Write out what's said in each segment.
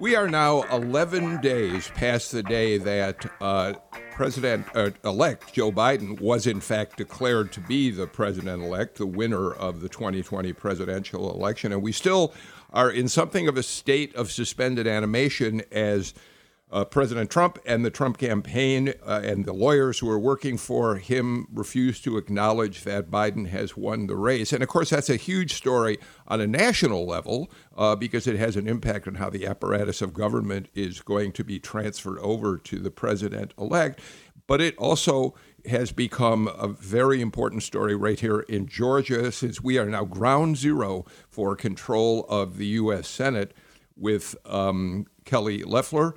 We are now 11 days past the day that uh, President uh, elect Joe Biden was, in fact, declared to be the president elect, the winner of the 2020 presidential election. And we still are in something of a state of suspended animation as uh, President Trump and the Trump campaign uh, and the lawyers who are working for him refuse to acknowledge that Biden has won the race. And of course, that's a huge story on a national level uh, because it has an impact on how the apparatus of government is going to be transferred over to the president elect. But it also has become a very important story right here in Georgia since we are now ground zero for control of the U.S. Senate with um, Kelly Loeffler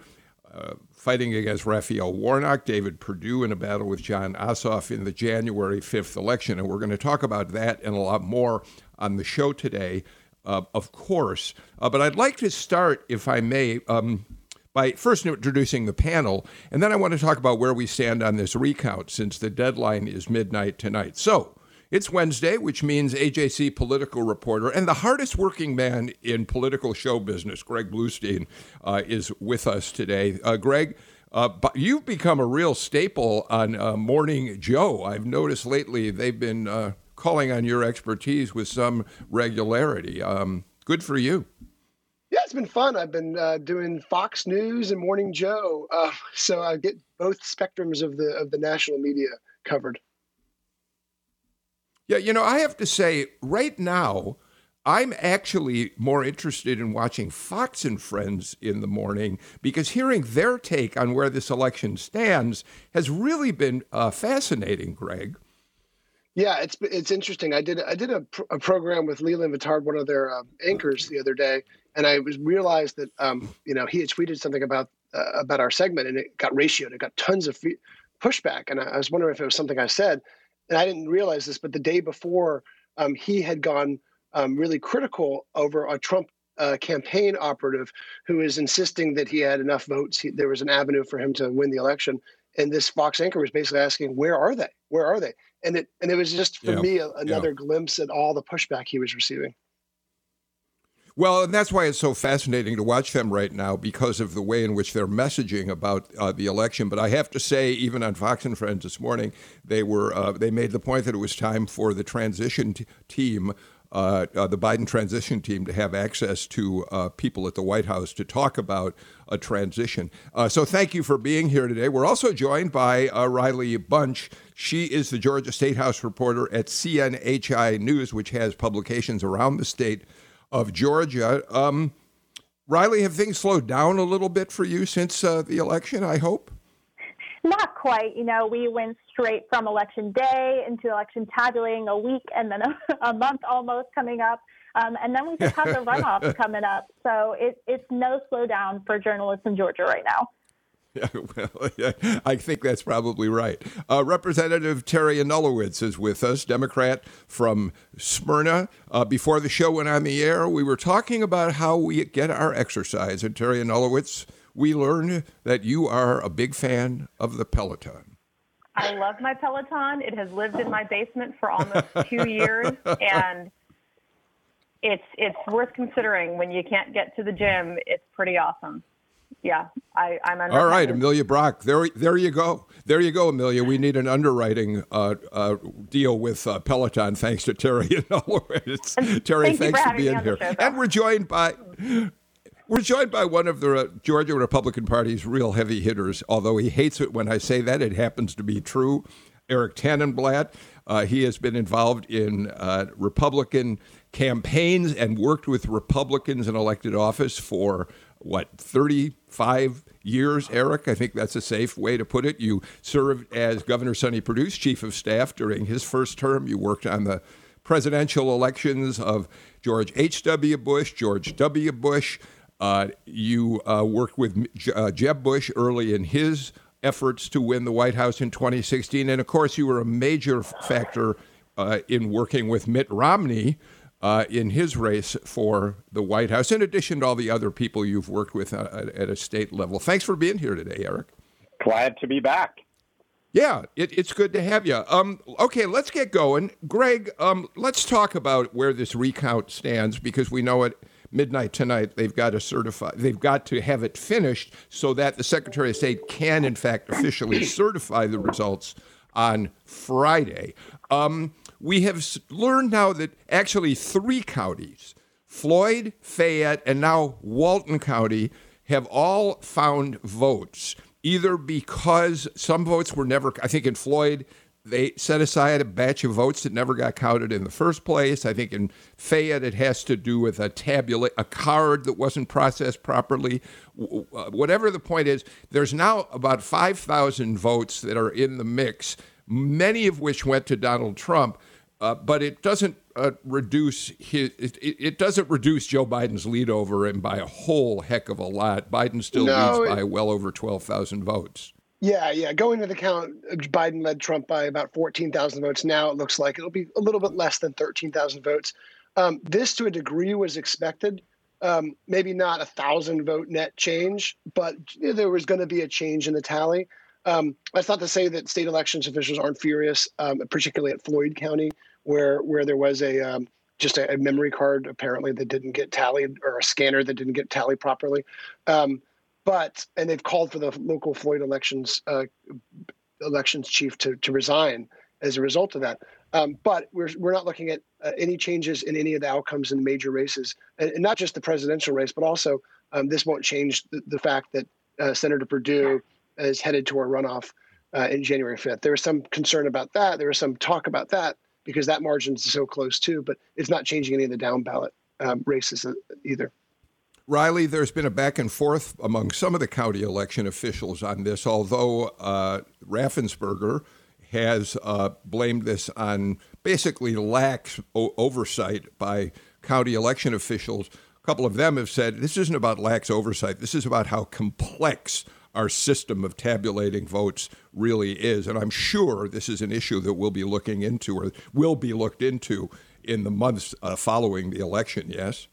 uh, fighting against Raphael Warnock, David Perdue in a battle with Jon Ossoff in the January 5th election. And we're going to talk about that and a lot more on the show today, uh, of course. Uh, but I'd like to start, if I may, um, by first introducing the panel, and then I want to talk about where we stand on this recount since the deadline is midnight tonight. So, it's Wednesday, which means AJC political reporter and the hardest working man in political show business, Greg Bluestein, uh, is with us today. Uh, Greg, uh, you've become a real staple on uh, Morning Joe. I've noticed lately they've been uh, calling on your expertise with some regularity. Um, good for you. Yeah, it's been fun. I've been uh, doing Fox News and Morning Joe, so I get both spectrums of the of the national media covered. Yeah, you know, I have to say, right now, I'm actually more interested in watching Fox and Friends in the morning because hearing their take on where this election stands has really been uh, fascinating, Greg. Yeah, it's it's interesting. I did I did a, pr- a program with Leland Vittert, one of their uh, anchors, the other day, and I was realized that um, you know he had tweeted something about uh, about our segment, and it got ratioed. It got tons of pushback, and I, I was wondering if it was something I said and I didn't realize this, but the day before, um, he had gone um, really critical over a Trump uh, campaign operative who is insisting that he had enough votes. He, there was an avenue for him to win the election. And this Fox anchor was basically asking, "Where are they? Where are they?" And it and it was just for yeah. me a, another yeah. glimpse at all the pushback he was receiving. Well, and that's why it's so fascinating to watch them right now because of the way in which they're messaging about uh, the election. But I have to say, even on Fox and Friends this morning, they were uh, they made the point that it was time for the transition t- team. Uh, uh the Biden transition team to have access to uh, people at the White House to talk about a transition. Uh, so, thank you for being here today. We're also joined by Riley Bunch. She is the Georgia State House reporter at CNHI News, which has publications around the state of Georgia. Um, Riley, have things slowed down a little bit for you since uh, the election, I hope? Not quite. You know, we went straight from election day into election tabulating a week and then a, a month almost coming up. Um, and then we just have the runoff coming up. So it, it's no slowdown for journalists in Georgia right now. Yeah, well, yeah, I think that's probably right. Uh, Representative Teri Anulewicz is with us, Democrat from Smyrna. Uh, before the show went on the air, we were talking about how we get our exercise. And Teri Anulewicz, we learned that you are a big fan of the Peloton. I love my Peloton. It has lived in my basement for almost two years, and it's it's worth considering when you can't get to the gym. It's pretty awesome yeah, I, I'm under. All right, Amelia Brock. There, there you go. There you go, Amelia. We need an underwriting uh, uh, deal with uh, Peloton, thanks to Teri. Teri, thanks for, for being here. Show, and we're joined by. We're joined by one of the uh, Georgia Republican Party's real heavy hitters, although he hates it when I say that. It happens to be true. Eric Tanenblatt. Uh, he has been involved in uh, Republican campaigns and worked with Republicans in elected office for what 35 years, Eric. I think that's a safe way to put it. You served as Governor Sonny Perdue's chief of staff during his first term. You worked on the presidential elections of George H.W. Bush, George W. Bush. Uh, you uh, worked with uh, Jeb Bush early in his efforts to win the White House in 2016. And of course, you were a major factor uh, in working with Mitt Romney uh, in his race for the White House, in addition to all the other people you've worked with uh, at a state level. Thanks for being here today, Eric. Glad to be back. Yeah, it, it's good to have you. Um, okay, let's get going. Greg, um, let's talk about where this recount stands because we know at midnight tonight they've got to certify, they've got to have it finished so that the Secretary of State can, in fact, officially certify the results on Friday. Um, we have learned now that actually three counties, Floyd, Fayette, and now Walton County, have all found votes, either because some votes were never, I think in Floyd, they set aside a batch of votes that never got counted in the first place. I think in Fayette, it has to do with a tabula, a card that wasn't processed properly. Uh, whatever the point is, there's now about 5,000 votes that are in the mix, many of which went to Donald Trump. Uh, but it doesn't uh, reduce his. It, it, doesn't reduce Joe Biden's lead over him by a whole heck of a lot. Biden still no, leads by well over twelve thousand votes. Yeah, yeah. Going to the count, Biden led Trump by about fourteen thousand votes. Now it looks like it'll be a little bit less than thirteen thousand votes. Um, this, to a degree, was expected. Um, maybe not a thousand vote net change, but you know, there was going to be a change in the tally. Um, that's not to say that state elections officials aren't furious, um, particularly at Floyd County, where where there was a um, just a, a, memory card apparently that didn't get tallied or a scanner that didn't get tallied properly. Um, but and they've called for the local Floyd elections uh, elections chief to to resign as a result of that. Um, but we're we're not looking at uh, any changes in any of the outcomes in the major races, and, and not just the presidential race, but also um, this won't change the, the fact that uh, Senator Perdue is headed to a runoff uh, in January 5th. There was some concern about that. There was some talk about that because that margin is so close too. But it's not changing any of the down ballot um, races either. Riley, there's been a back and forth among some of the county election officials on this, although uh, Raffensperger has uh, blamed this on basically lax o- oversight by county election officials. A couple of them have said this isn't about lax oversight, this is about how complex our system of tabulating votes really is. And I'm sure this is an issue that we'll be looking into or will be looked into in the months uh, following the election, yes?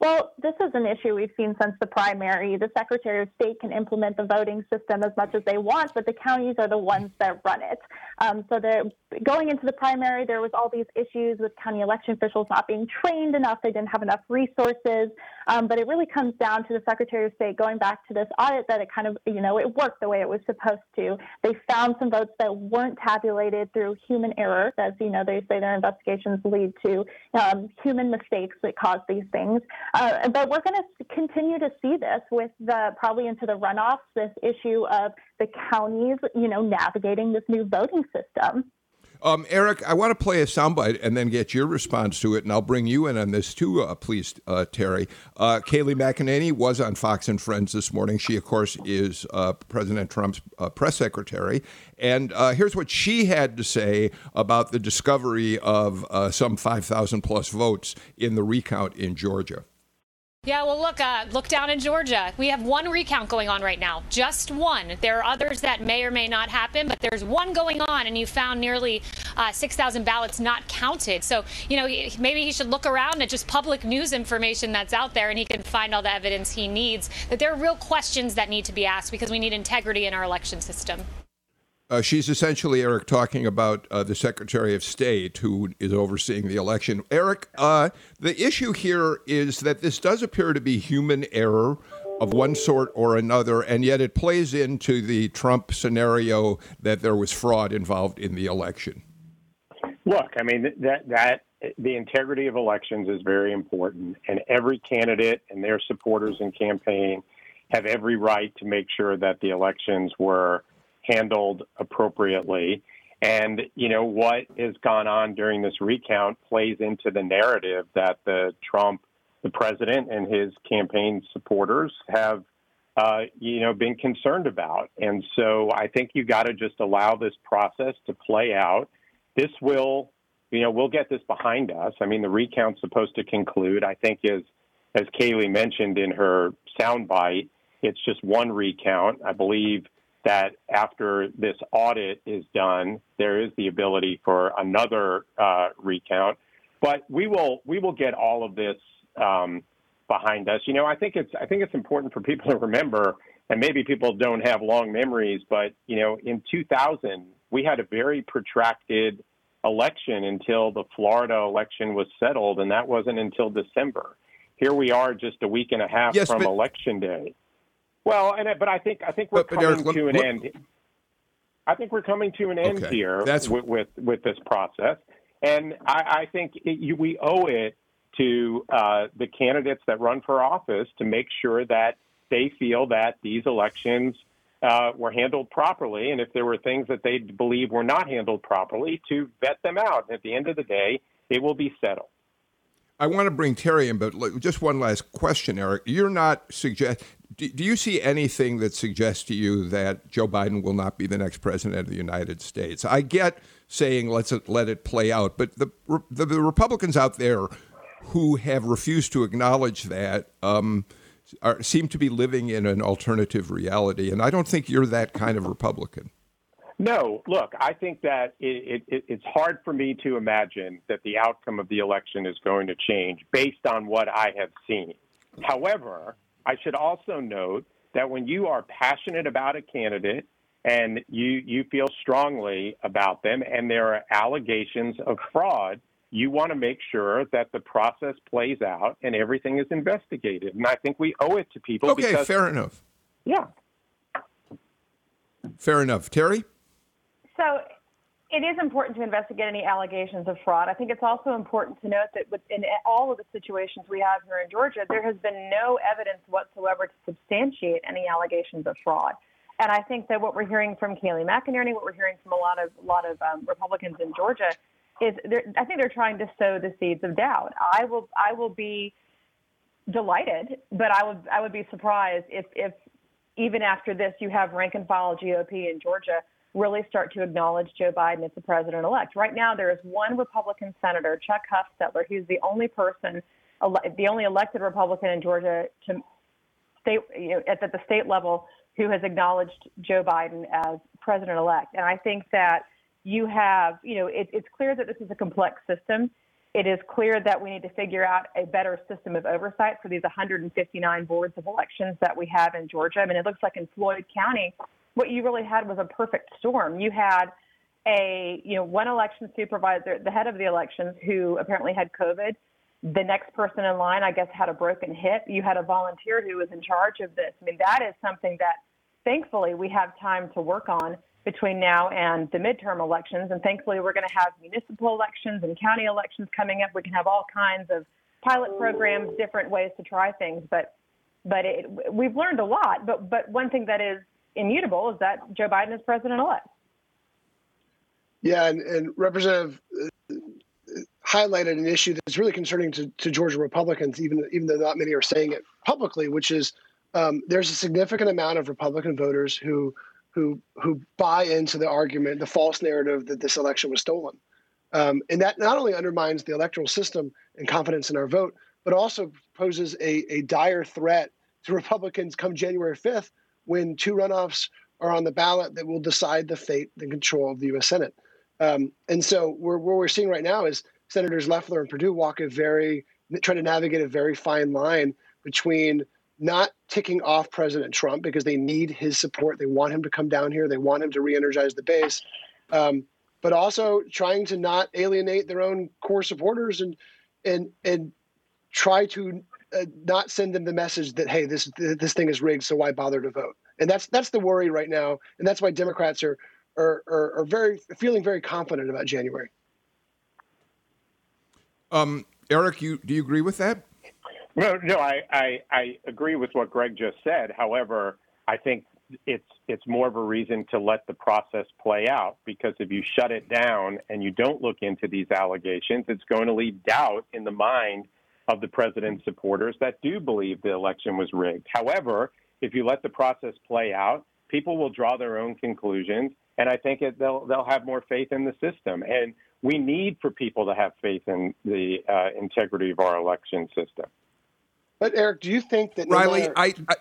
Well, this is an issue we've seen since the primary. The Secretary of State can implement the voting system as much as they want, but the counties are the ones that run it. Um, so going into the primary, there was all these issues with county election officials not being trained enough. They didn't have enough resources. Um, but it really comes down to the Secretary of State going back to this audit that it kind of, you know, it worked the way it was supposed to. They found some votes that weren't tabulated through human error. As you know, they say their investigations lead to um, human mistakes that cause these things. Uh, but we're going to continue to see this with the probably into the runoffs, this issue of the counties, you know, navigating this new voting system. Um, Eric, I want to play a soundbite and then get your response to it, and I'll bring you in on this too, uh, please, uh, Teri. Uh, Kayleigh McEnany was on Fox and Friends this morning. She, of course, is uh, President Trump's uh, press secretary. And uh, here's what she had to say about the discovery of some 5,000 plus votes in the recount in Georgia. Yeah, well, look, uh, look down in Georgia. We have one recount going on right now, just one. There are others that may or may not happen, but there's one going on, and you found nearly uh, 6,000 ballots not counted. So, you know, maybe he should look around at just public news information that's out there, and he can find all the evidence he needs. That there are real questions that need to be asked because we need integrity in our election system. Uh, she's essentially, Eric, talking about uh, the Secretary of State who is overseeing the election. Eric, uh, the issue here is that this does appear to be human error of one sort or another, and yet it plays into the Trump scenario that there was fraud involved in the election. Look, I mean that that the integrity of elections is very important, and every candidate and their supporters and campaign have every right to make sure that the elections were handled appropriately. And, you know, what has gone on during this recount plays into the narrative that the Trump, the president, and his campaign supporters have, uh, you know, been concerned about. And so I think you've got to just allow this process to play out. This will, you know, we'll get this behind us. I mean, the recount's supposed to conclude. I think as as Kayleigh mentioned in her soundbite, it's just one recount. I believe that after this audit is done, there is the ability for another uh, recount. But we will we will get all of this um, behind us. You know, I think it's I think it's important for people to remember, and maybe people don't have long memories, but you know, in 2000 we had a very protracted election until the Florida election was settled, and that wasn't until December. Here we are, just a week and a half yes, from but, election day. Well, and but I think I think we're but, coming Eric, to an look, end. I think we're coming to an end okay. here That's... with, with, with this process, and I, I think it, you, we owe it to uh, the candidates that run for office to make sure that they feel that these elections uh, were handled properly, and if there were things that they believe were not handled properly, to vet them out. And at the end of the day, it will be settled. I want to bring Terry in, but just one last question, Eric. You're not suggest. Do, do you see anything that suggests to you that Joe Biden will not be the next president of the United States? I get saying let's let it play out, but the the, the Republicans out there who have refused to acknowledge that um, are, seem to be living in an alternative reality, and I don't think you're that kind of Republican. No, look, I think that it, it, it's hard for me to imagine that the outcome of the election is going to change based on what I have seen. However, I should also note that when you are passionate about a candidate and you, you feel strongly about them and there are allegations of fraud, you want to make sure that the process plays out and everything is investigated. And I think we owe it to people. Okay, because, fair enough. Yeah. Fair enough. Teri? So it is important to investigate any allegations of fraud. I think it's also important to note that in all of the situations we have here in Georgia, there has been no evidence whatsoever to substantiate any allegations of fraud. And I think that what we're hearing from Kayleigh McEnany, what we're hearing from a lot of a lot of um, Republicans in Georgia, is I think they're trying to sow the seeds of doubt. I will I will be delighted, but I would I would be surprised if if even after this you have rank and file GOP in Georgia really start to acknowledge Joe Biden as the president elect. Right now, there is one Republican senator, Chuck Hufstetler, who's the only person, the only elected Republican in Georgia to state you know, at the state level who has acknowledged Joe Biden as president elect. And I think that you have, you know, it, it's clear that this is a complex system. It is clear that we need to figure out a better system of oversight for these 159 boards of elections that we have in Georgia. I mean, it looks like in Floyd County, what you really had was a perfect storm. You had a, you know, one election supervisor, the head of the elections, who apparently had COVID. The next person in line, I guess, had a broken hip. You had a volunteer who was in charge of this. I mean, that is something that thankfully we have time to work on between now and the midterm elections. And thankfully, we're going to have municipal elections and county elections coming up. We can have all kinds of pilot programs, different ways to try things. But but it, we've learned a lot. But but one thing that is immutable is that Joe Biden is president elect. Yeah, and, and Representative uh, highlighted an issue that's really concerning to, to Georgia Republicans, even even though not many are saying it publicly, which is um, there's a significant amount of Republican voters who who who buy into the argument, the false narrative that this election was stolen, um, and that not only undermines the electoral system and confidence in our vote, but also poses a, a dire threat to Republicans come January 5th when two runoffs are on the ballot that will decide the fate and control of the U.S. Senate. Um, and so we're, what we're seeing right now is Senators Loeffler and Perdue walk a very try to navigate a very fine line between not ticking off President Trump because they need his support. They want him to come down here. They want him to re-energize the base, um, but also trying to not alienate their own core supporters and and and try to uh, not send them the message that hey, this this thing is rigged, so why bother to vote? And that's that's the worry right now, and that's why Democrats are are are, are very feeling very confident about January. Um, Eric, you do you agree with that? No, no, I, I, I agree with what Greg just said. However, I think it's it's more of a reason to let the process play out because if you shut it down and you don't look into these allegations, it's going to leave doubt in the mind of the president's supporters that do believe the election was rigged. However, if you let the process play out, people will draw their own conclusions, and I think it, they'll they'll have more faith in the system. And we need for people to have faith in the uh, integrity of our election system. But Eric, do you think that Riley, no matter, I, I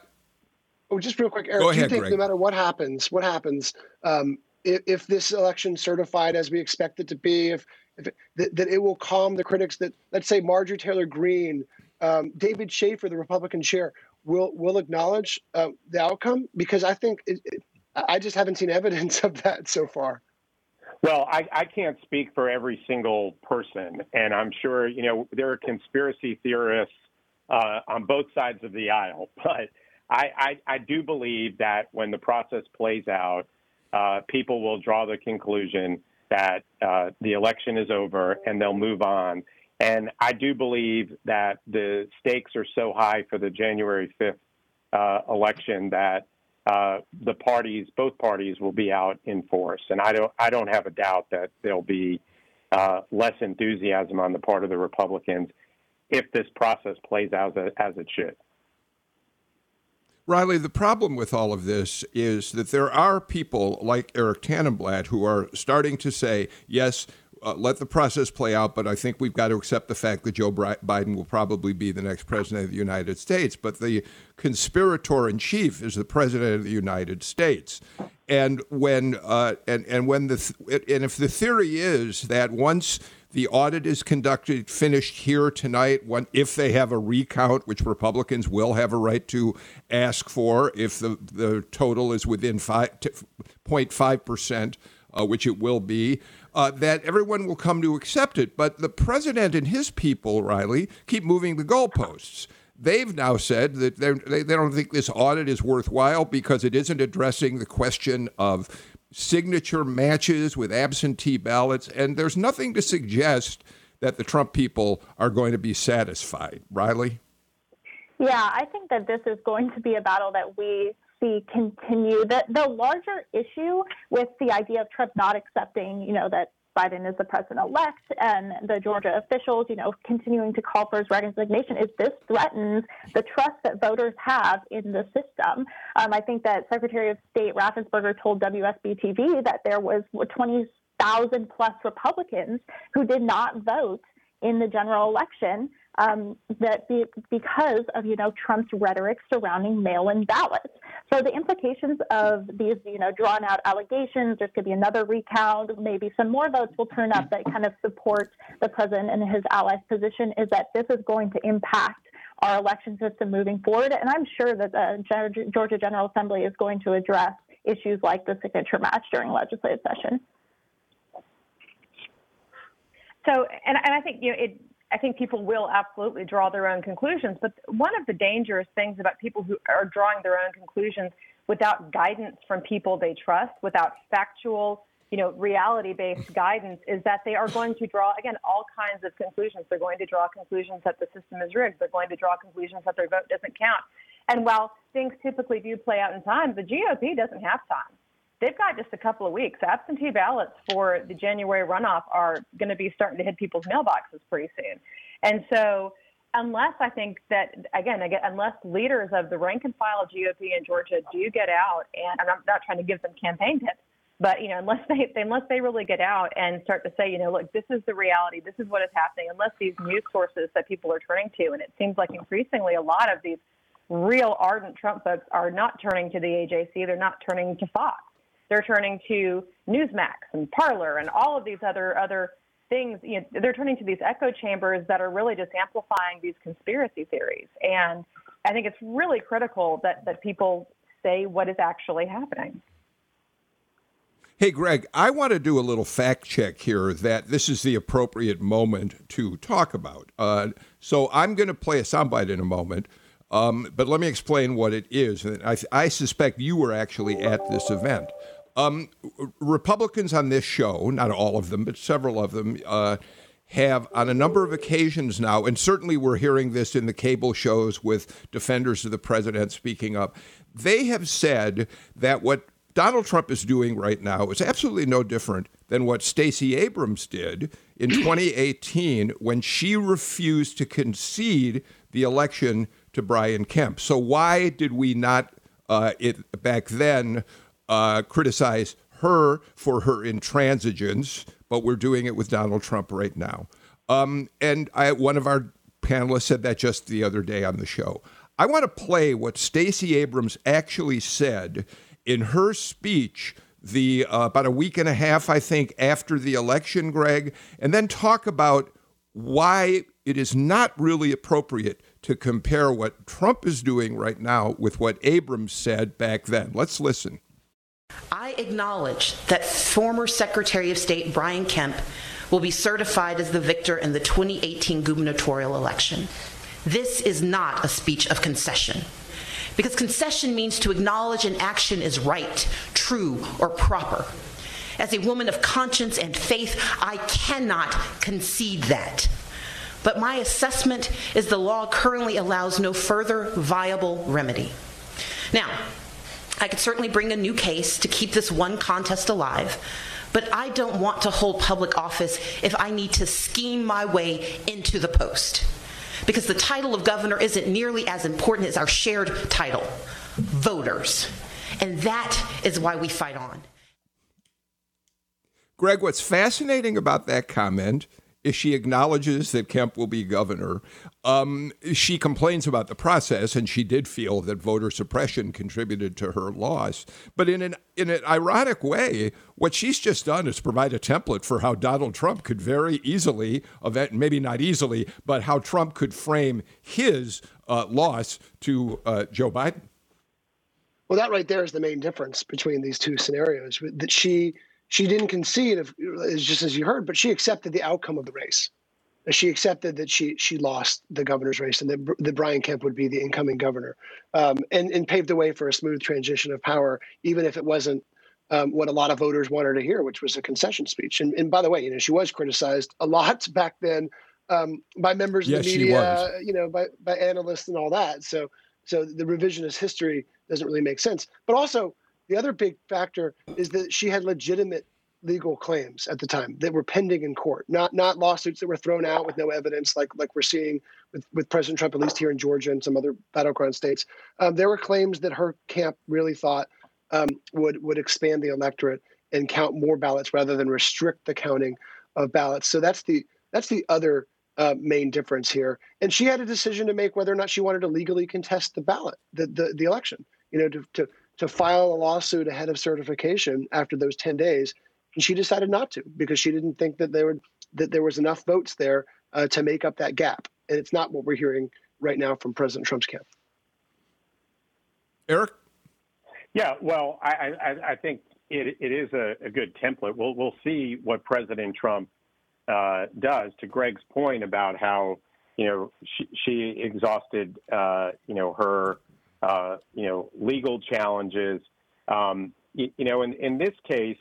Oh, just real quick, Eric. Go do you ahead, think Greg. no matter what happens, what happens, um, if, if this election certified as we expect it to be, if, if it, that, that it will calm the critics that, let's say, Marjorie Taylor Greene, um, David Shafer, the Republican chair, will will acknowledge uh, the outcome? Because I think it, it, I just haven't seen evidence of that so far. Well, I, I can't speak for every single person, and I'm sure you know there are conspiracy theorists uh, on both sides of the aisle. But I, I, I do believe that when the process plays out, uh, people will draw the conclusion that uh, the election is over and they'll move on. And I do believe that the stakes are so high for the January 5th uh, election that uh, the parties, both parties, will be out in force. And I don't, I don't have a doubt that there'll be uh, less enthusiasm on the part of the Republicans if this process plays out as, as it should. Riley, the problem with all of this is that there are people like Eric Tanenblatt who are starting to say, yes, uh, let the process play out, but I think we've got to accept the fact that Joe Biden will probably be the next president of the United States. But the conspirator in chief is the president of the United States. And when uh, and and when the th- and if the theory is that once the audit is conducted, finished here tonight. When, if they have a recount, which Republicans will have a right to ask for, if the, the total is within 0.5 percent, uh, which it will be, uh, that everyone will come to accept it. But the president and his people, Riley, keep moving the goalposts. They've now said that they, they don't think this audit is worthwhile because it isn't addressing the question of signature matches with absentee ballots, and there's nothing to suggest that the Trump people are going to be satisfied. Riley? Yeah, I think that this is going to be a battle that we see continue. The, the larger issue with the idea of Trump not accepting, you know, that Biden is the president-elect and the Georgia officials, you know, continuing to call for his resignation is this threatens the trust that voters have in the system. Um, I think that Secretary of State Raffensperger told WSB TV that there was 20,000 plus Republicans who did not vote in the general election um, that be, because of you know Trump's rhetoric surrounding mail-in ballots. So the implications of these you know drawn out allegations, there could be another recount, maybe some more votes will turn up that kind of support the president and his allies' position. Is that this is going to impact our election system moving forward, and I'm sure that the Georgia General Assembly is going to address issues like the signature match during legislative session. So, and, and I think you know it I think people will absolutely draw their own conclusions. But one of the dangerous things about people who are drawing their own conclusions without guidance from people they trust, without factual, you know, reality-based guidance, is that they are going to draw again all kinds of conclusions. They're going to draw conclusions that the system is rigged. They're going to draw conclusions that their vote doesn't count. And while things typically do play out in time, the GOP doesn't have time they've got just a couple of weeks. Absentee ballots for the January runoff are going to be starting to hit people's mailboxes pretty soon. And so, unless I think that, again, again, unless leaders of the rank and file GOP in Georgia do get out, and I'm not trying to give them campaign tips, but you know, unless they unless they really get out and start to say, you know, look, this is the reality, this is what is happening, unless these news sources that people are turning to, and it seems like increasingly a lot of these real ardent Trump folks are not turning to the AJC, they're not turning to Fox they're turning to Newsmax and Parler and all of these other other things. You know, they're turning to these echo chambers that are really just amplifying these conspiracy theories. And I think it's really critical that that people say what is actually happening. Hey, Greg, I want to do a little fact check here that this is the appropriate moment to talk about. Uh, so I'm going to play a soundbite in a moment. Um, but let me explain what it is. I, I suspect you were actually at this event. Um, Republicans on this show, not all of them, but several of them, uh, have on a number of occasions now, and certainly we're hearing this in the cable shows with defenders of the president speaking up, they have said that what Donald Trump is doing right now is absolutely no different than what Stacey Abrams did in 2018 when she refused to concede the election to Brian Kemp. So why did we not uh, it, back then uh, criticize her for her intransigence, but we're doing it with Donald Trump right now? Um, and I, one of our panelists said that just the other day on the show. I want to play what Stacey Abrams actually said in her speech the uh, about a week and a half, I think, after the election, Greg, and then talk about why it is not really appropriate to compare what Trump is doing right now with what Abrams said back then. Let's listen. I acknowledge that former Secretary of State Brian Kemp will be certified as the victor in the 2018 gubernatorial election. This is not a speech of concession. Because concession means to acknowledge an action is right, true, or proper. As a woman of conscience and faith, I cannot concede that. But my assessment is the law currently allows no further viable remedy. Now, I could certainly bring a new case to keep this one contest alive, but I don't want to hold public office if I need to scheme my way into the post. Because the title of governor isn't nearly as important as our shared title voters. And that is why we fight on. Greg, what's fascinating about that comment she acknowledges that Kemp will be governor. Um, she complains about the process, and she did feel that voter suppression contributed to her loss. But in an in an ironic way, what she's just done is provide a template for how Donald Trump could very easily, event maybe not easily, but how Trump could frame his uh, loss to uh, Joe Biden. Well, that right there is the main difference between these two scenarios. That she she didn't concede, if, just as you heard, but she accepted the outcome of the race. She accepted that she she lost the governor's race and that, that Brian Kemp would be the incoming governor, um, and and paved the way for a smooth transition of power, even if it wasn't um, what a lot of voters wanted to hear, which was a concession speech. And, and by the way, you know, she was criticized a lot back then um, by members yes, of the media, you know, by by analysts and all that. So so the revisionist history doesn't really make sense. But also, the other big factor is that she had legitimate legal claims at the time that were pending in court, not not lawsuits that were thrown out with no evidence, like like we're seeing with, with President Trump, at least here in Georgia and some other battleground states. Um, there were claims that her camp really thought um, would would expand the electorate and count more ballots rather than restrict the counting of ballots. So that's the that's the other uh, main difference here. And she had a decision to make whether or not she wanted to legally contest the ballot, the the, the election. You know, to, to to file a lawsuit ahead of certification after those 10 days and she decided not to because she didn't think that there would that there was enough votes there uh, to make up that gap. And it's not what we're hearing right now from president trump's camp. Eric? Yeah well i i, I think it, it is a, a, good template. We'll we'll see what president trump uh, does. To greg's point about how you know she, she exhausted uh, you know her uh, you know, legal challenges. Um, you, you, know, in, in this case,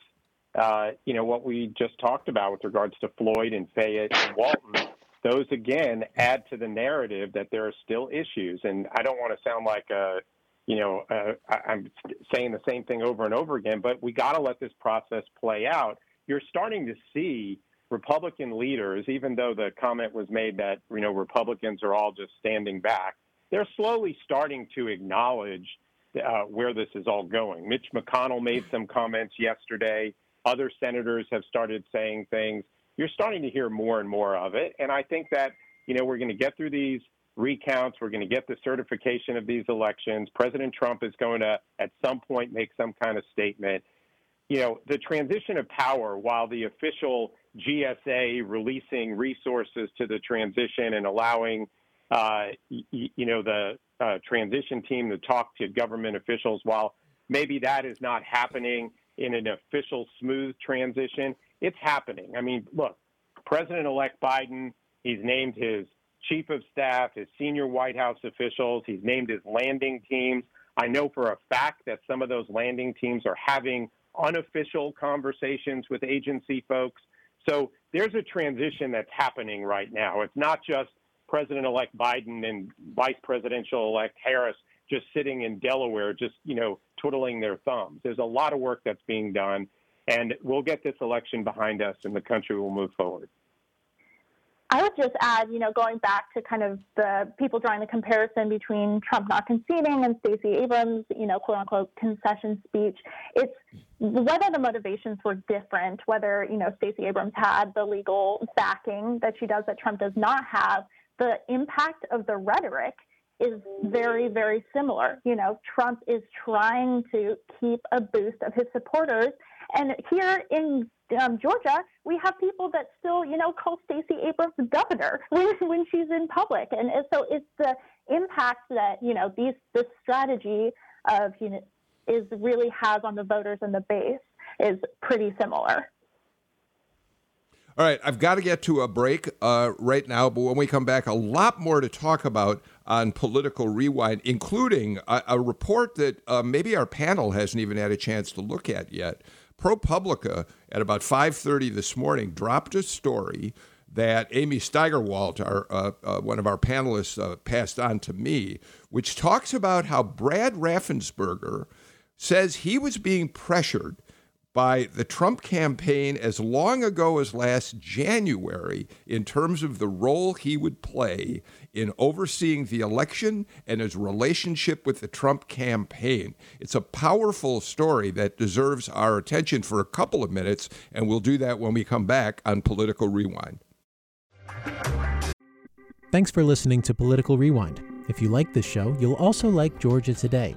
uh, you know, what we just talked about with regards to Floyd and Fayette and Walton, those again add to the narrative that there are still issues. And I don't want to sound like a, you know, uh, I'm saying the same thing over and over again, but we got to let this process play out. You're starting to see Republican leaders, even though the comment was made that, you know, Republicans are all just standing back, they're slowly starting to acknowledge uh, where this is all going. Mitch McConnell made some comments yesterday. Other senators have started saying things. You're starting to hear more and more of it. And I think that, you know, we're going to get through these recounts. We're going to get the certification of these elections. President Trump is going to, at some point, make some kind of statement. You know, the transition of power, while the official GSA releasing resources to the transition and allowing uh, you know, the uh, transition team to talk to government officials. While maybe that is not happening in an official smooth transition, it's happening. I mean, look, President-elect Biden, he's named his chief of staff, his senior White House officials. He's named his landing teams. I know for a fact that some of those landing teams are having unofficial conversations with agency folks. So there's a transition that's happening right now. It's not just President elect Biden and Vice Presidential elect Harris just sitting in Delaware, just, you know, twiddling their thumbs. There's a lot of work that's being done, and we'll get this election behind us and the country will move forward. I would just add, you know, going back to kind of the people drawing the comparison between Trump not conceding and Stacey Abrams, you know, quote unquote concession speech. It's whether the motivations were different, whether, you know, Stacey Abrams had the legal backing that she does that Trump does not have the impact of the rhetoric is very, very similar. You know, Trump is trying to keep a boost of his supporters. And here in um, Georgia, we have people that still, you know, call Stacey Abrams governor when, when she's in public. And so it's the impact that, you know, these, this strategy of, you know, is really has on the voters and the base is pretty similar. All right, I've got to get to a break uh, right now, but when we come back, a lot more to talk about on Political Rewind, including a, a report that uh, maybe our panel hasn't even had a chance to look at yet. ProPublica, at about 5.30 this morning, dropped a story that Amy Steigerwald, our, uh, uh one of our panelists, uh, passed on to me, which talks about how Brad Raffensperger says he was being pressured – by the Trump campaign as long ago as last January in terms of the role he would play in overseeing the election and his relationship with the Trump campaign. It's a powerful story that deserves our attention for a couple of minutes, and we'll do that when we come back on Political Rewind. Thanks for listening to Political Rewind. If you like this show, you'll also like Georgia Today.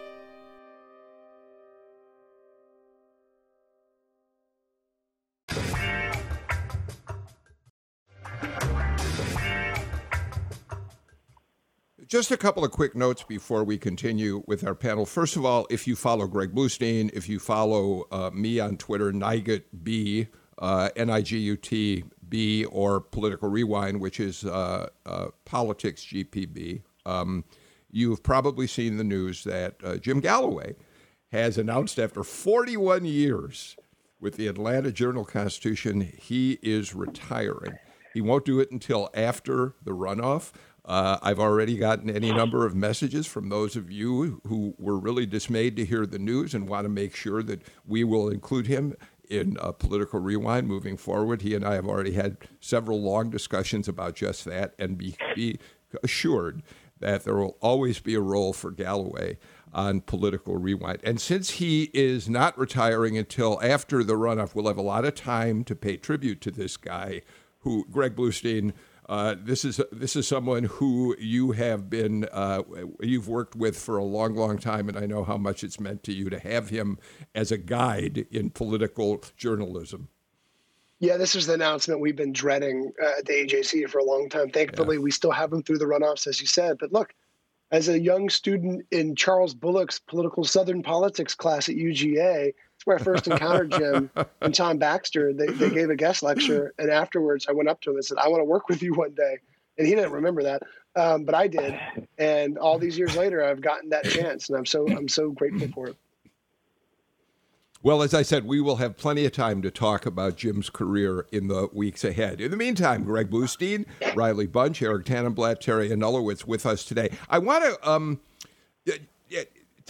Just a couple of quick notes before we continue with our panel. First of all, if you follow Greg Bluestein, if you follow uh, me on Twitter, Nigut B, uh, N I G U T B, or Political Rewind, which is uh, uh Politics GPB, um, you've probably seen the news that uh, Jim Galloway has announced after 41 years with the Atlanta Journal Constitution, he is retiring. He won't do it until after the runoff. Uh, I've already gotten any number of messages from those of you who were really dismayed to hear the news and want to make sure that we will include him in a political rewind moving forward. He and I have already had several long discussions about just that, and be, be assured that there will always be a role for Galloway on political rewind. And since he is not retiring until after the runoff, we'll have a lot of time to pay tribute to this guy who, Greg Bluestein, uh, this is this is someone who you have been uh, you've worked with for a long, long time, and I know how much it's meant to you to have him as a guide in political journalism. Yeah, this is the announcement we've been dreading uh, at the AJC for a long time. Thankfully, yeah. we still have him through the runoffs, as you said. But look, as a young student in Charles Bullock's political Southern politics class at UGA, it's where I first encountered Jim and Tom Baxter. They, they gave a guest lecture, and afterwards I went up to him and said, "I want to work with you one day." And he didn't remember that, um, but I did. And all these years later, I've gotten that chance, and I'm so I'm so grateful for it. Well, as I said, we will have plenty of time to talk about Jim's career in the weeks ahead. In the meantime, Greg Bluestein, Riley Bunch, Eric Tanenblatt, Teri Anulewicz with us today. I want to um,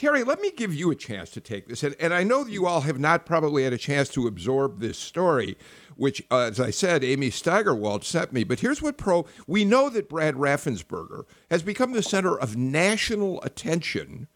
Teri, let me give you a chance to take this. And, and I know you all have not probably had a chance to absorb this story, which, uh, as I said, Amy Steigerwald sent me. But here's what pro we know that Brad Raffensperger has become the center of national attention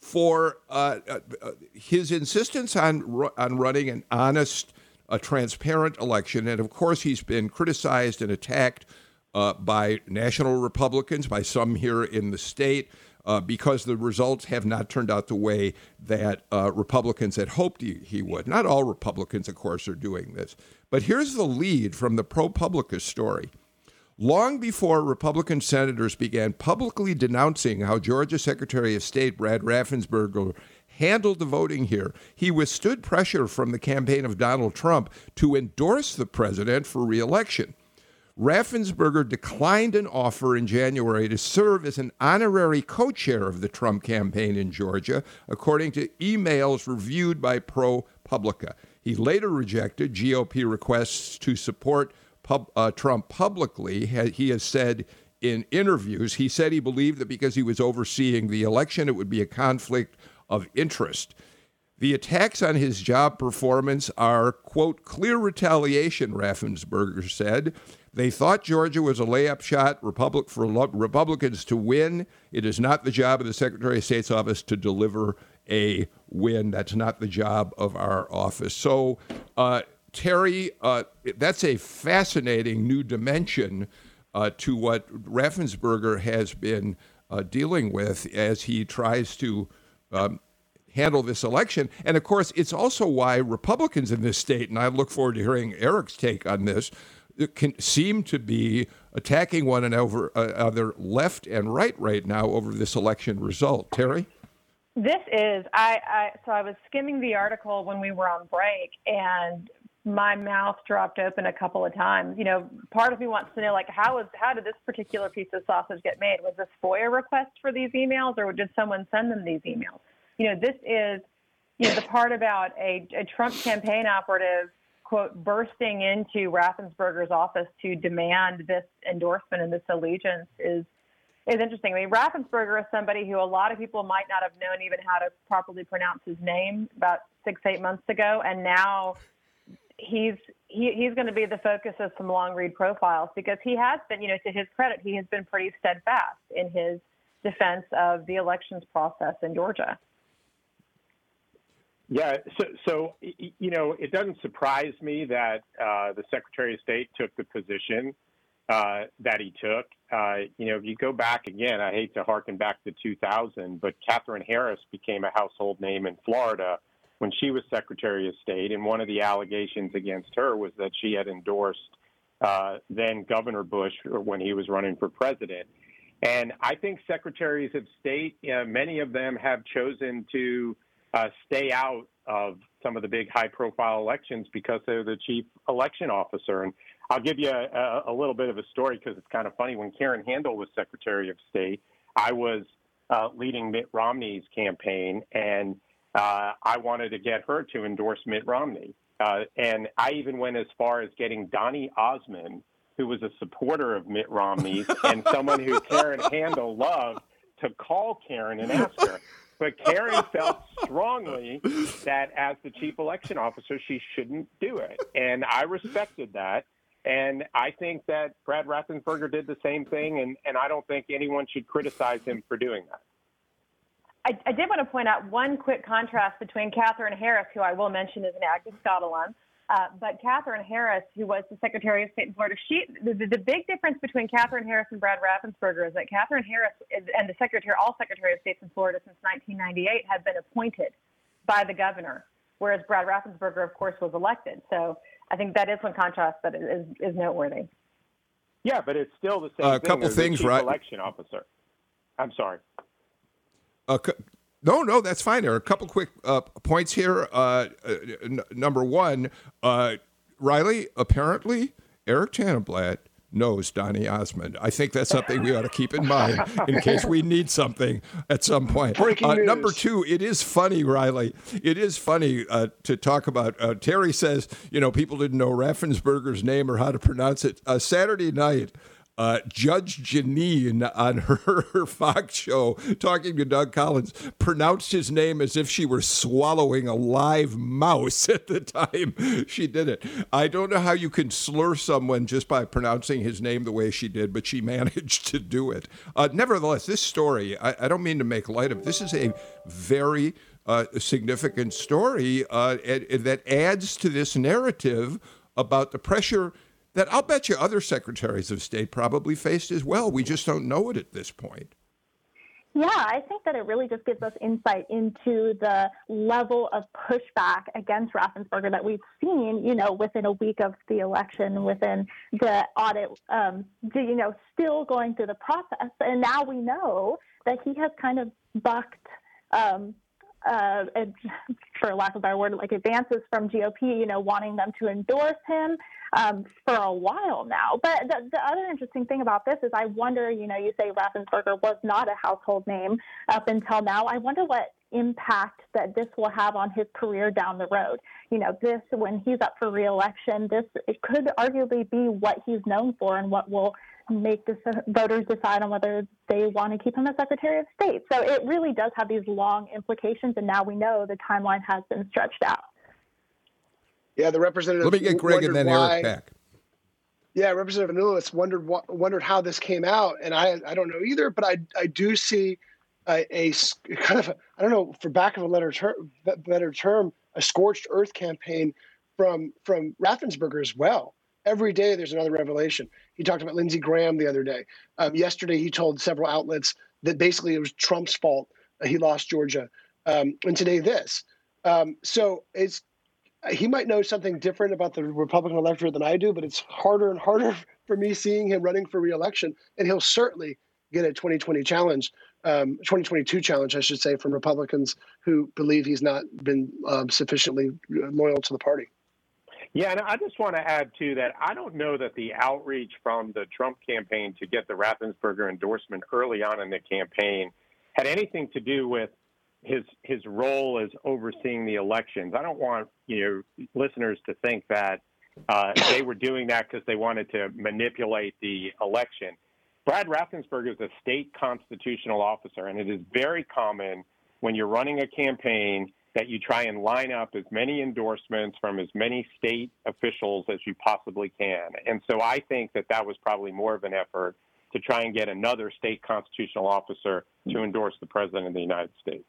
for uh, uh, uh his insistence on, on running an honest, a transparent election. And of course, he's been criticized and attacked uh, by national Republicans, by some here in the state uh, because the results have not turned out the way that uh, Republicans had hoped he, he, would. Not all Republicans, of course, are doing this. But here's the lead from the ProPublica story. Long before Republican senators began publicly denouncing how Georgia Secretary of State Brad Raffensperger handled the voting here, he withstood pressure from the campaign of Donald Trump to endorse the president for reelection. Raffensperger declined an offer in January to serve as an honorary co chair of the Trump campaign in Georgia, according to emails reviewed by ProPublica. He later rejected GOP requests to support pub, uh, Trump publicly. He has said in interviews, he said he believed that because he was overseeing the election, it would be a conflict of interest. The attacks on his job performance are, quote, clear retaliation, Raffensperger said. They thought Georgia was a layup shot Republic for Republicans to win. It is not the job of the Secretary of State's office to deliver a win. That's not the job of our office. So, uh, Teri, uh, that's a fascinating new dimension uh, to what Raffensperger has been uh, dealing with as he tries to um, handle this election. And of course, it's also why Republicans in this state, and I look forward to hearing Eric's take on this, can seem to be attacking one another uh, left and right right now over this election result. Teri? This is I, I so I was skimming the article when we were on break and my mouth dropped open a couple of times. You know, part of me wants to know like how is how did this particular piece of sausage get made? Was this FOIA request for these emails or did someone send them these emails? You know, this is you know the part about a, a Trump campaign operative quote, bursting into Raffensperger's office to demand this endorsement and this allegiance is is interesting. I mean, Raffensperger is somebody who a lot of people might not have known even how to properly pronounce his name about six, eight months ago, and now he's he, he's going to be the focus of some long read profiles because he has been, you know, to his credit, he has been pretty steadfast in his defense of the elections process in Georgia. Yeah, so, so you know, it doesn't surprise me that uh, the Secretary of State took the position uh, that he took. Uh, you know, if you go back again, I hate to harken back to 2000, but Katherine Harris became a household name in Florida when she was Secretary of State, and one of the allegations against her was that she had endorsed uh, then Governor Bush when he was running for president. And I think secretaries of state, uh, many of them have chosen to uh, stay out of some of the big high profile elections because they're the chief election officer. And I'll give you a, a little bit of a story because it's kind of funny. When Karen Handel was Secretary of State, I was uh, leading Mitt Romney's campaign, and uh, I wanted to get her to endorse Mitt Romney. Uh, and I even went as far as getting Donny Osmond, who was a supporter of Mitt Romney and someone who Karen Handel loved, to call Karen and ask her. But Karen felt strongly that as the chief election officer, she shouldn't do it. And I respected that. And I think that Brad Raffensperger did the same thing. And, and I don't think anyone should criticize him for doing that. I, I did want to point out one quick contrast between Katherine Harris, who I will mention is an Agnes Scott alum, uh, but Katherine Harris, who was the Secretary of State in Florida, she the, the big difference between Katherine Harris and Brad Raffensperger is that Katherine Harris is, and the Secretary, all Secretary of States in Florida since 1998, have been appointed by the governor, whereas Brad Raffensperger, of course, was elected. So I think that is one contrast that is, is noteworthy. Yeah, but it's still the same. Uh, a couple things, right? Election officer. I'm sorry. Uh, no, no, that's fine. There are a couple quick uh, points here. Uh, uh n- number one, uh, Riley, apparently, Eric Tanenblatt knows Donny Osmond. I think that's something we ought to keep in mind in case we need something at some point. Breaking uh, news. Number two, it is funny, Riley. It is funny uh, to talk about. Uh, Teri says, you know, people didn't know Raffensperger's name or how to pronounce it. Saturday night, uh, Judge Jeanine on her, her, Fox show talking to Doug Collins pronounced his name as if she were swallowing a live mouse at the time she did it. I don't know how you can slur someone just by pronouncing his name the way she did, but she managed to do it. Uh, nevertheless, this story, I, I, don't mean to make light of This is a very uh, significant story uh, that adds to this narrative about the pressure that I'll bet you other secretaries of state probably faced as well. We just don't know it at this point. Yeah, I think that it really just gives us insight into the level of pushback against Raffensperger that we've seen, you know, within a week of the election, within the audit, um, you know, still going through the process. And now we know that he has kind of bucked um, uh, for lack of a better word, like advances from GOP, you know, wanting them to endorse him um, for a while now. But the, the, other interesting thing about this is I wonder, you know, you say Raffensperger was not a household name up until now. I wonder what impact that this will have on his career down the road. You know, this, when he's up for reelection, this, it could arguably be what he's known for and what will make the voters decide on whether they want to keep him as Secretary of State. So it really does have these long implications, and now we know the timeline has been stretched out. Yeah, the representative. Let me get Greg and then why, Eric back. Yeah, Representative Anulewicz wondered wondered how this came out, and I I don't know either, but I I do see a, a kind of I don't know for back of a letter term, better term a scorched earth campaign from from Raffensperger as well. Every day there's another revelation. He talked about Lindsey Graham the other day. Um, yesterday he told several outlets that basically it was Trump's fault he lost Georgia, um, and today this. Um, so it's he might know something different about the Republican electorate than I do, but it's harder and harder for me seeing him running for reelection, and he'll certainly get a 2020 challenge, um, 2022 challenge, I should say, from Republicans who believe he's not been um, sufficiently loyal to the party. Yeah, and I just want to add too that I don't know that the outreach from the Trump campaign to get the Raffensperger endorsement early on in the campaign had anything to do with his his role as overseeing the elections. I don't want you know listeners to think that uh, they were doing that because they wanted to manipulate the election. Brad Raffensperger is a state constitutional officer, and it is very common when you're running a campaign that you try and line up as many endorsements from as many state officials as you possibly can. And so I think that that was probably more of an effort to try and get another state constitutional officer to endorse the president of the United States.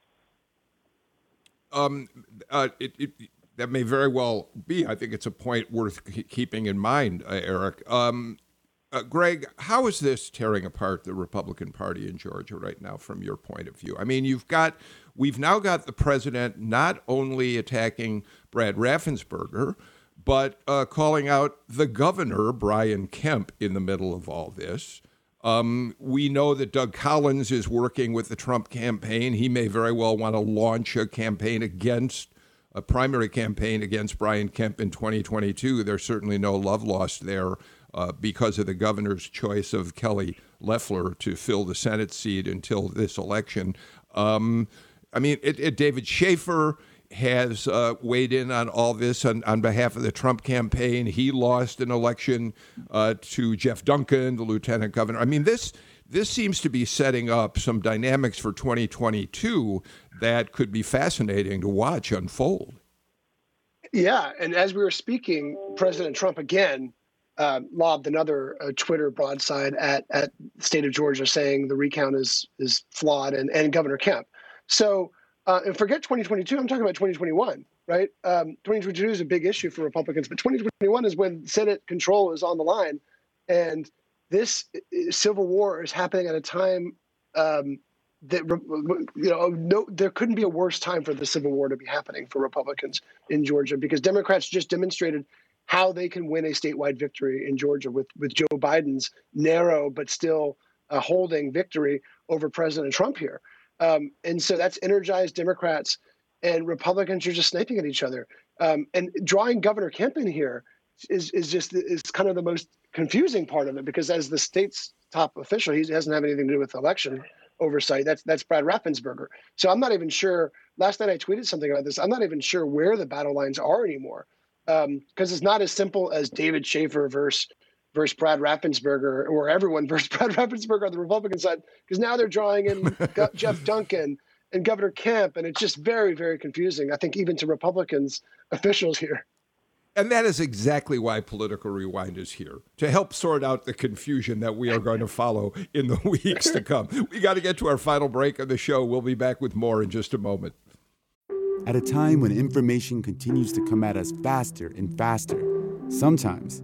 Um, uh, it, it, that may very well be. I think it's a point worth keeping in mind, uh, Eric. Um, uh, Greg, how is this tearing apart the Republican Party in Georgia right now, from your point of view? I mean, you've got, we've now got the president not only attacking Brad Raffensperger, but uh, calling out the governor, Brian Kemp, in the middle of all this. Um, we know that Doug Collins is working with the Trump campaign. He may very well want to launch a campaign against a primary campaign against Brian Kemp in 2022. There's certainly no love lost there uh, because of the governor's choice of Kelly Loeffler to fill the Senate seat until this election. Um, I mean, it, it, David Shafer has uh, weighed in on all this on, on behalf of the Trump campaign. He lost an election uh, to Jeff Duncan, the lieutenant governor. I mean, this this seems to be setting up some dynamics for 2022 that could be fascinating to watch unfold. Yeah, and as we were speaking, President Trump again uh, lobbed another uh, Twitter broadside at at state of Georgia, saying the recount is is flawed, and and Governor Kemp. So uh, and forget 2022. I'm talking about 2021, right? Um, 2022 is a big issue for Republicans, but 2021 is when Senate control is on the line, and this civil war is happening at a time um, that you know no there couldn't be a worse time for the civil war to be happening for Republicans in Georgia because Democrats just demonstrated how they can win a statewide victory in Georgia with with Joe Biden's narrow but still uh, holding victory over President Trump here. Um, and so that's energized Democrats and Republicans are just sniping at each other. Um, and drawing Governor Kemp in here is is just is kind of the most confusing part of it because as the state's top official, he doesn't have anything to do with election oversight. That's that's Brad Raffensperger. So I'm not even sure. Last night I tweeted something about this. I'm not even sure where the battle lines are anymore because um, it's not as simple as David Shafer versus versus Brad Raffensperger, or everyone versus Brad Raffensperger on the Republican side, because now they're drawing in Jeff Duncan and Governor Kemp, and it's just very, very confusing. I think even to Republicans officials here. And that is exactly why Political Rewind is here to help sort out the confusion that we are going to follow in the weeks to come. We got to get to our final break of the show. We'll be back with more in just a moment. At a time when information continues to come at us faster and faster, sometimes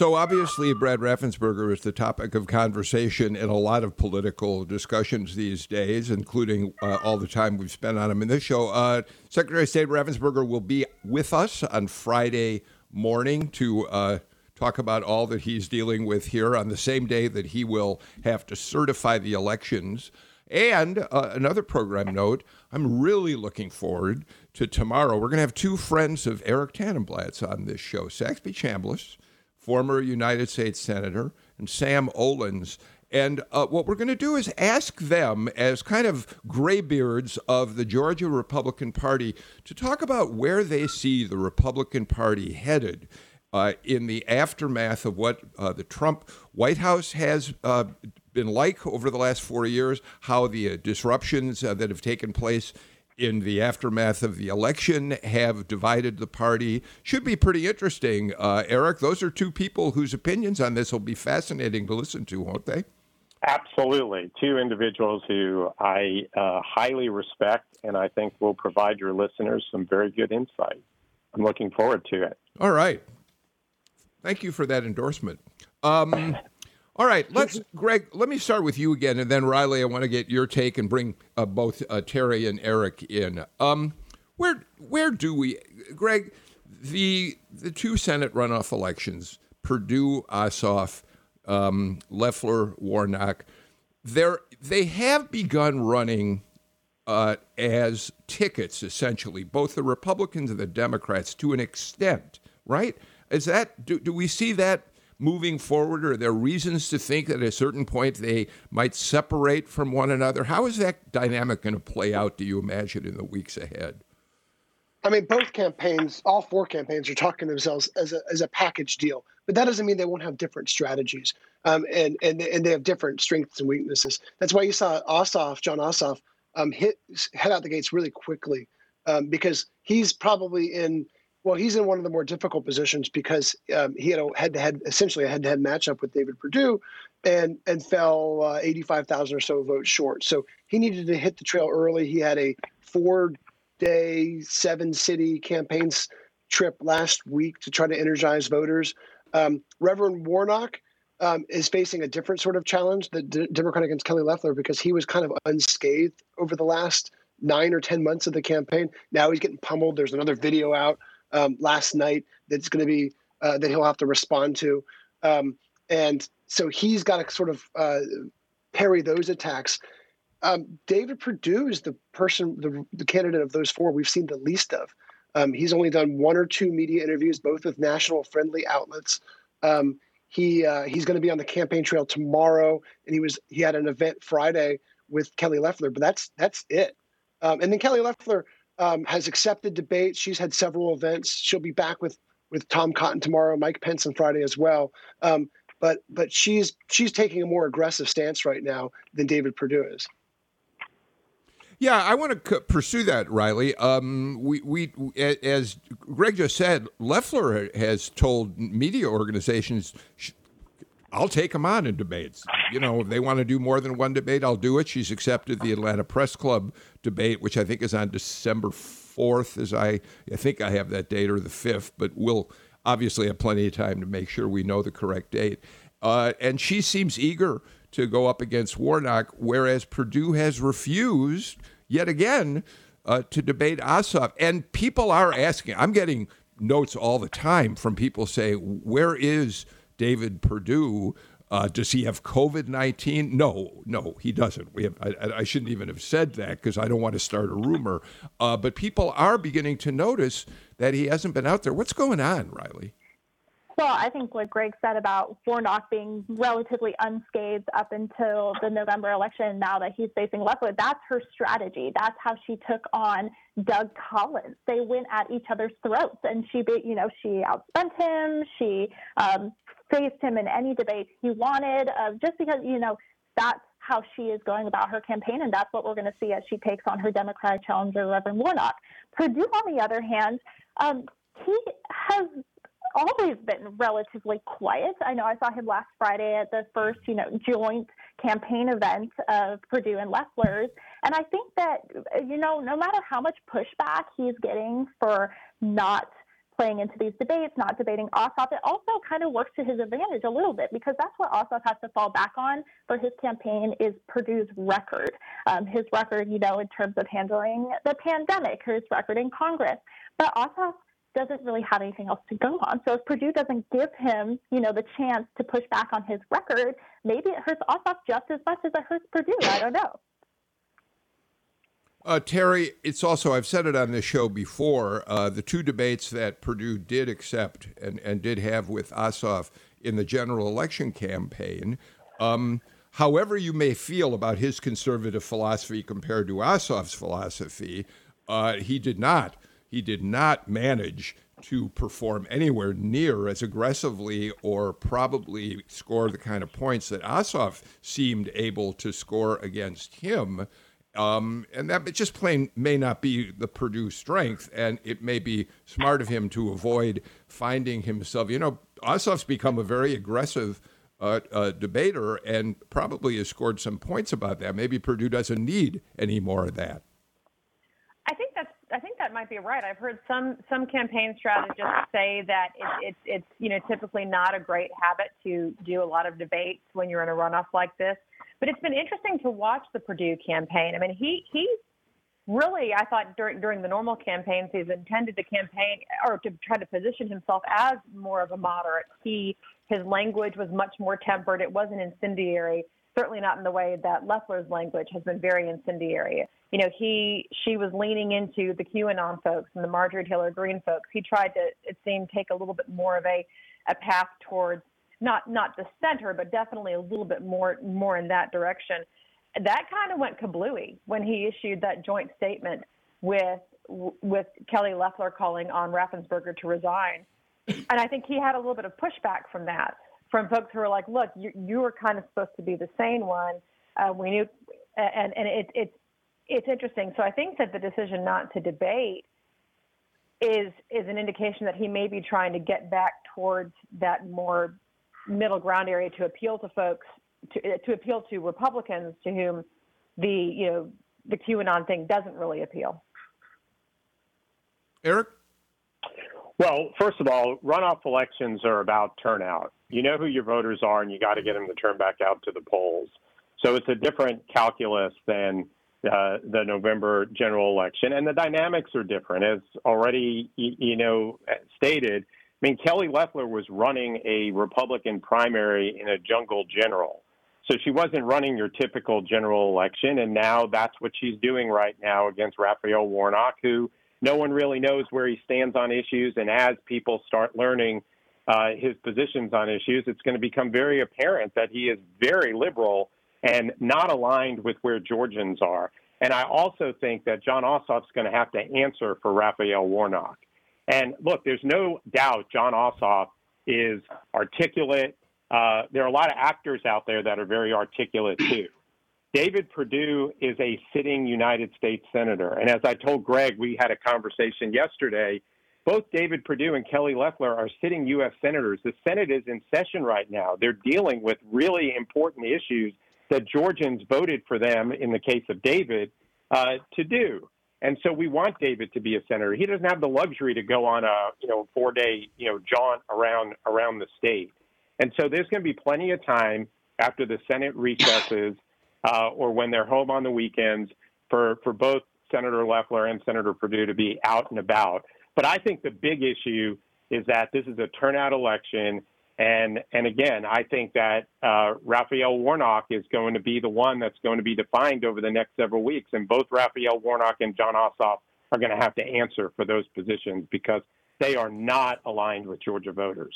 So obviously, Brad Raffensperger is the topic of conversation in a lot of political discussions these days, including uh, all the time we've spent on him in this show. Uh, Secretary of State Raffensperger will be with us on Friday morning to uh, talk about all that he's dealing with here on the same day that he will have to certify the elections. And uh, another program note, I'm really looking forward to tomorrow. We're going to have two friends of Eric Tanenblatt's on this show, Saxby Chambliss former United States Senator, and Sam Olens. And uh, what we're going to do is ask them, as kind of graybeards of the Georgia Republican Party, to talk about where they see the Republican Party headed. Uh, in the aftermath of what uh, the Trump White House has uh, been like over the last four years, how the uh, disruptions uh, that have taken place in the aftermath of the election have divided the party. Should be pretty interesting. Uh, Eric, those are two people whose opinions on this will be fascinating to listen to, won't they? Absolutely. Two individuals who I uh, highly respect and I think will provide your listeners some very good insight. I'm looking forward to it. All right. Thank you for that endorsement. Um, all right, let's, Greg. Let me start with you again, and then Riley. I want to get your take and bring uh, both uh, Teri and Eric in. Um, where where do we, Greg? The the two Senate runoff elections, Perdue, Ossoff, um, Loeffler, Warnock. They they have begun running uh, as tickets, essentially, both the Republicans and the Democrats, to an extent, right? Is that do, do we see that moving forward? Are there reasons to think that at a certain point they might separate from one another? How is that dynamic going to play out, do you imagine, in the weeks ahead? I mean, both campaigns, all four campaigns, are talking themselves as a, as a package deal, but that doesn't mean they won't have different strategies, um, and and and they have different strengths and weaknesses. That's why you saw Ossoff, Jon Ossoff, um, hit head out the gates really quickly um, because he's probably in well, he's in one of the more difficult positions because um, he had a head-to-head, essentially a head-to-head matchup with David Perdue, and and fell uh, 85,000 or so votes short. So he needed to hit the trail early. He had a four-day, seven-city campaigns trip last week to try to energize voters. Um, Reverend Warnock um, is facing a different sort of challenge, the D- Democrat against Kelly Loeffler, because he was kind of unscathed over the last nine or ten months of the campaign. Now he's getting pummeled. There's another video out um, last night that's going to be uh, that he'll have to respond to, um, and so he's got to sort of uh, parry those attacks. Um, David Perdue is the person, the, the, candidate of those four we've seen the least of. Um, he's only done one or two media interviews, both with national friendly outlets. Um, he uh, he's going to be on the campaign trail tomorrow, and he was he had an event Friday with Kelly Loeffler, but that's that's it. Um, and then Kelly Loeffler um, has accepted debate. She's had several events. She'll be back with with Tom Cotton tomorrow, Mike Pence on Friday as well. Um, but but she's she's taking a more aggressive stance right now than David Perdue is. Yeah, I want to c- pursue that, Riley. Um, we, we, as Greg just said, Loeffler has told media organizations I'll take them on in debates. You know, if they want to do more than one debate, I'll do it. She's accepted the Atlanta Press Club debate, which I think is on December 4th, as I, I think I have that date, or the 5th, but we'll obviously have plenty of time to make sure we know the correct date. Uh, and she seems eager to go up against Warnock, whereas Perdue has refused yet again uh, to debate Ossoff. And people are asking, I'm getting notes all the time from people saying, where is – David Perdue. Uh, does he have COVID 19? No, no, he doesn't. We have, I, I shouldn't even have said that because I don't want to start a rumor. Uh, but people are beginning to notice that he hasn't been out there. What's going on, Riley? Well, I think what Greg said about Warnock being relatively unscathed up until the November election, now that he's facing Loeffler, that's her strategy. That's how she took on Doug Collins. They went at each other's throats, and she, you know, she outspent him. She um, faced him in any debate he wanted, uh, just because, you know, that's how she is going about her campaign, and that's what we're going to see as she takes on her Democratic challenger, Reverend Warnock. Perdue, on the other hand, um, he has always been relatively quiet. I know I saw him last Friday at the first, you know, joint campaign event of Perdue and Loeffler's. And I think that, you know, no matter how much pushback he's getting for not playing into these debates, not debating Ossoff, it also kind of works to his advantage a little bit because that's what Ossoff has to fall back on for his campaign is Perdue's record. Um, his record, you know, in terms of handling the pandemic, his record in Congress. But Ossoff doesn't really have anything else to go on. So if Perdue doesn't give him, you know, the chance to push back on his record, maybe it hurts Ossoff just as much as it hurts Perdue. I don't know. Uh, Teri, it's also, I've said it on this show before, uh, the two debates that Perdue did accept and, and did have with Ossoff in the general election campaign. Um, however you may feel about his conservative philosophy compared to Ossoff's philosophy, uh, he did not. He did not manage to perform anywhere near as aggressively or probably score the kind of points that Ossoff seemed able to score against him. Um, and that just plain may not be the Perdue strength, and it may be smart of him to avoid finding himself. You know, Ossoff's become a very aggressive uh, uh, debater and probably has scored some points about that. Maybe Perdue doesn't need any more of that. I think that's I think that might be right. I've heard some some campaign strategists say that it's it's it's you know typically not a great habit to do a lot of debates when you're in a runoff like this. But it's been interesting to watch the Perdue campaign. I mean, he he really I thought during during the normal campaign season tended to campaign or to try to position himself as more of a moderate. He his language was much more tempered. It wasn't incendiary certainly not in the way that Loeffler's language has been very incendiary. You know, he she was leaning into the QAnon folks and the Marjorie Taylor Greene folks. He tried to, it seemed, take a little bit more of a a path towards not not the center, but definitely a little bit more more in that direction. That kind of went kablooey when he issued that joint statement with with Kelly Loeffler calling on Raffensperger to resign. And I think he had a little bit of pushback from that from folks who were like, look, you, you were kind of supposed to be the sane one. Uh, we knew, and, and it, it's, it's interesting. So I think that the decision not to debate is, is an indication that he may be trying to get back towards that more middle ground area to appeal to folks, to, to appeal to Republicans to whom the, you know, the QAnon thing doesn't really appeal. Eric? Well, first of all, runoff elections are about turnout. You know who your voters are, and you got to get them to turn back out to the polls. So it's a different calculus than uh, the November general election, and the dynamics are different, as already you know stated. I mean, Kelly Loeffler was running a Republican primary in a jungle general. So she wasn't running your typical general election, and now that's what she's doing right now against Raphael Warnock, who no one really knows where he stands on issues. And as people start learning uh, his positions on issues, it's going to become very apparent that he is very liberal and not aligned with where Georgians are. And I also think that Jon Ossoff's going to have to answer for Raphael Warnock. And look, there's no doubt Jon Ossoff is articulate. Uh, there are a lot of actors out there that are very articulate too. David Perdue is a sitting United States Senator. And as I told Greg, we had a conversation yesterday. Both David Perdue and Kelly Loeffler are sitting U.S. Senators. The Senate is in session right now. They're dealing with really important issues that Georgians voted for them, in the case of David, uh, to do. And so we want David to be a senator. He doesn't have the luxury to go on a you know four day you know jaunt around around the state. And so there's going to be plenty of time after the Senate recesses uh, or when they're home on the weekends for, for both Senator Loeffler and Senator Perdue to be out and about. But I think the big issue is that this is a turnout election. And, and again, I think that uh, Raphael Warnock is going to be the one that's going to be defined over the next several weeks. And both Raphael Warnock and Jon Ossoff are going to have to answer for those positions because they are not aligned with Georgia voters.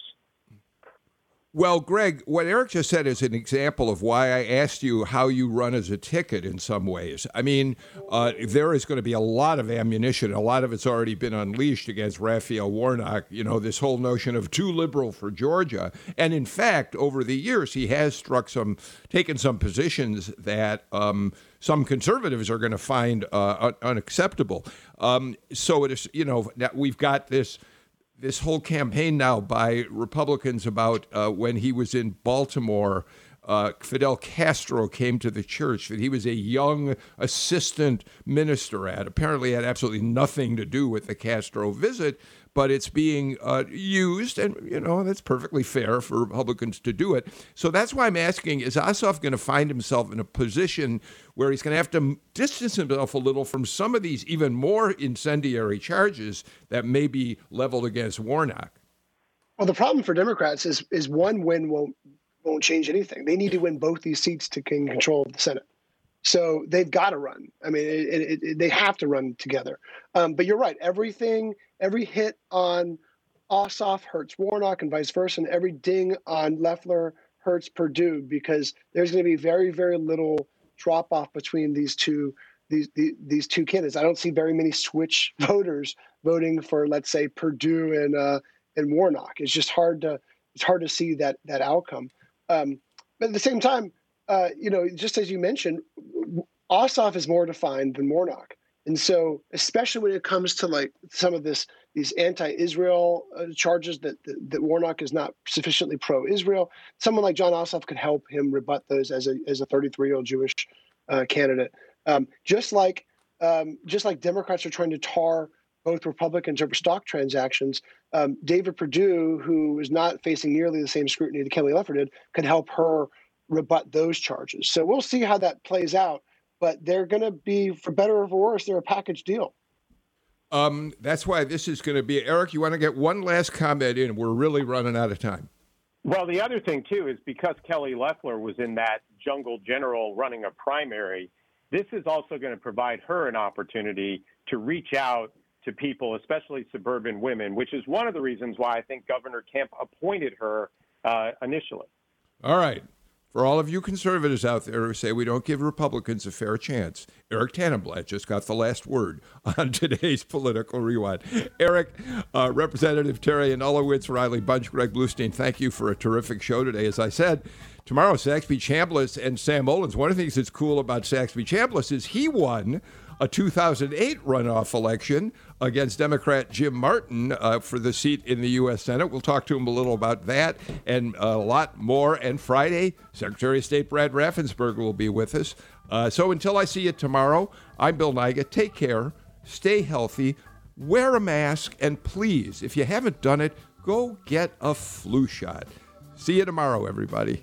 Well, Greg, what Eric just said is an example of why I asked you how you run as a ticket in some ways. I mean, uh, there is going to be a lot of ammunition. A lot of it's already been unleashed against Raphael Warnock. You know, this whole notion of too liberal for Georgia. And in fact, over the years, he has struck some, taken some positions that. Um, some conservatives are going to find uh, un- unacceptable. Um, so it is, you know, we've got this this whole campaign now by Republicans about uh, when he was in Baltimore. Uh, Fidel Castro came to the church that he was a young assistant minister at. Apparently, had absolutely nothing to do with the Castro visit, but it's being uh, used, and you know that's perfectly fair for Republicans to do it. So that's why I'm asking: Is Ossoff going to find himself in a position where he's going to have to distance himself a little from some of these even more incendiary charges that may be leveled against Warnock? Well, the problem for Democrats is is one win won't won't change anything. They need to win both these seats to gain control of the Senate. So they've got to run. I mean, it, it, it, they have to run together. Um, but you're right. Everything, every hit on Ossoff hurts Warnock and vice versa, and every ding on Loeffler hurts Perdue because there's going to be very, very little drop off between these two these, these these two candidates. I don't see very many switch voters voting for, let's say, Perdue and uh, and Warnock. It's just hard to it's hard to see that that outcome. Um, but at the same time, uh, you know, just as you mentioned, Ossoff is more defined than Warnock. And so, especially when it comes to like some of this, these anti-Israel uh, charges that, that, that Warnock is not sufficiently pro-Israel, someone like Jon Ossoff could help him rebut those as a as a 33-year-old Jewish uh, candidate. Um, just like um, just like Democrats are trying to tar both Republicans over stock transactions, um, David Perdue, who is not facing nearly the same scrutiny that Kelly Loeffler did, could help her rebut those charges. So we'll see how that plays out but they're going to be, for better or for worse, they're a package deal. Um, that's why this is going to be. Eric, you want to get one last comment in? We're really running out of time. Well, the other thing, too, is because Kelly Loeffler was in that jungle general running a primary, this is also going to provide her an opportunity to reach out to people, especially suburban women, which is one of the reasons why I think Governor Kemp appointed her uh, initially. All right. For all of you conservatives out there who say we don't give Republicans a fair chance, Eric Tanenblatt just got the last word on today's Political Rewind. Eric, uh, Representative Teri Anulewicz, Riley Bunch, Greg Bluestein, thank you for a terrific show today. As I said, tomorrow, Saxby Chambliss and Sam Olens. One of the things that's cool about Saxby Chambliss is he won a 2008 runoff election against Democrat Jim Martin uh, for the seat in the U.S. Senate. We'll talk to him a little about that and a lot more. And Friday, Secretary of State Brad Raffensperger will be with us. Uh, so until I see you tomorrow, I'm Bill Nigut. Take care, stay healthy, wear a mask, and please, if you haven't done it, go get a flu shot. See you tomorrow, everybody.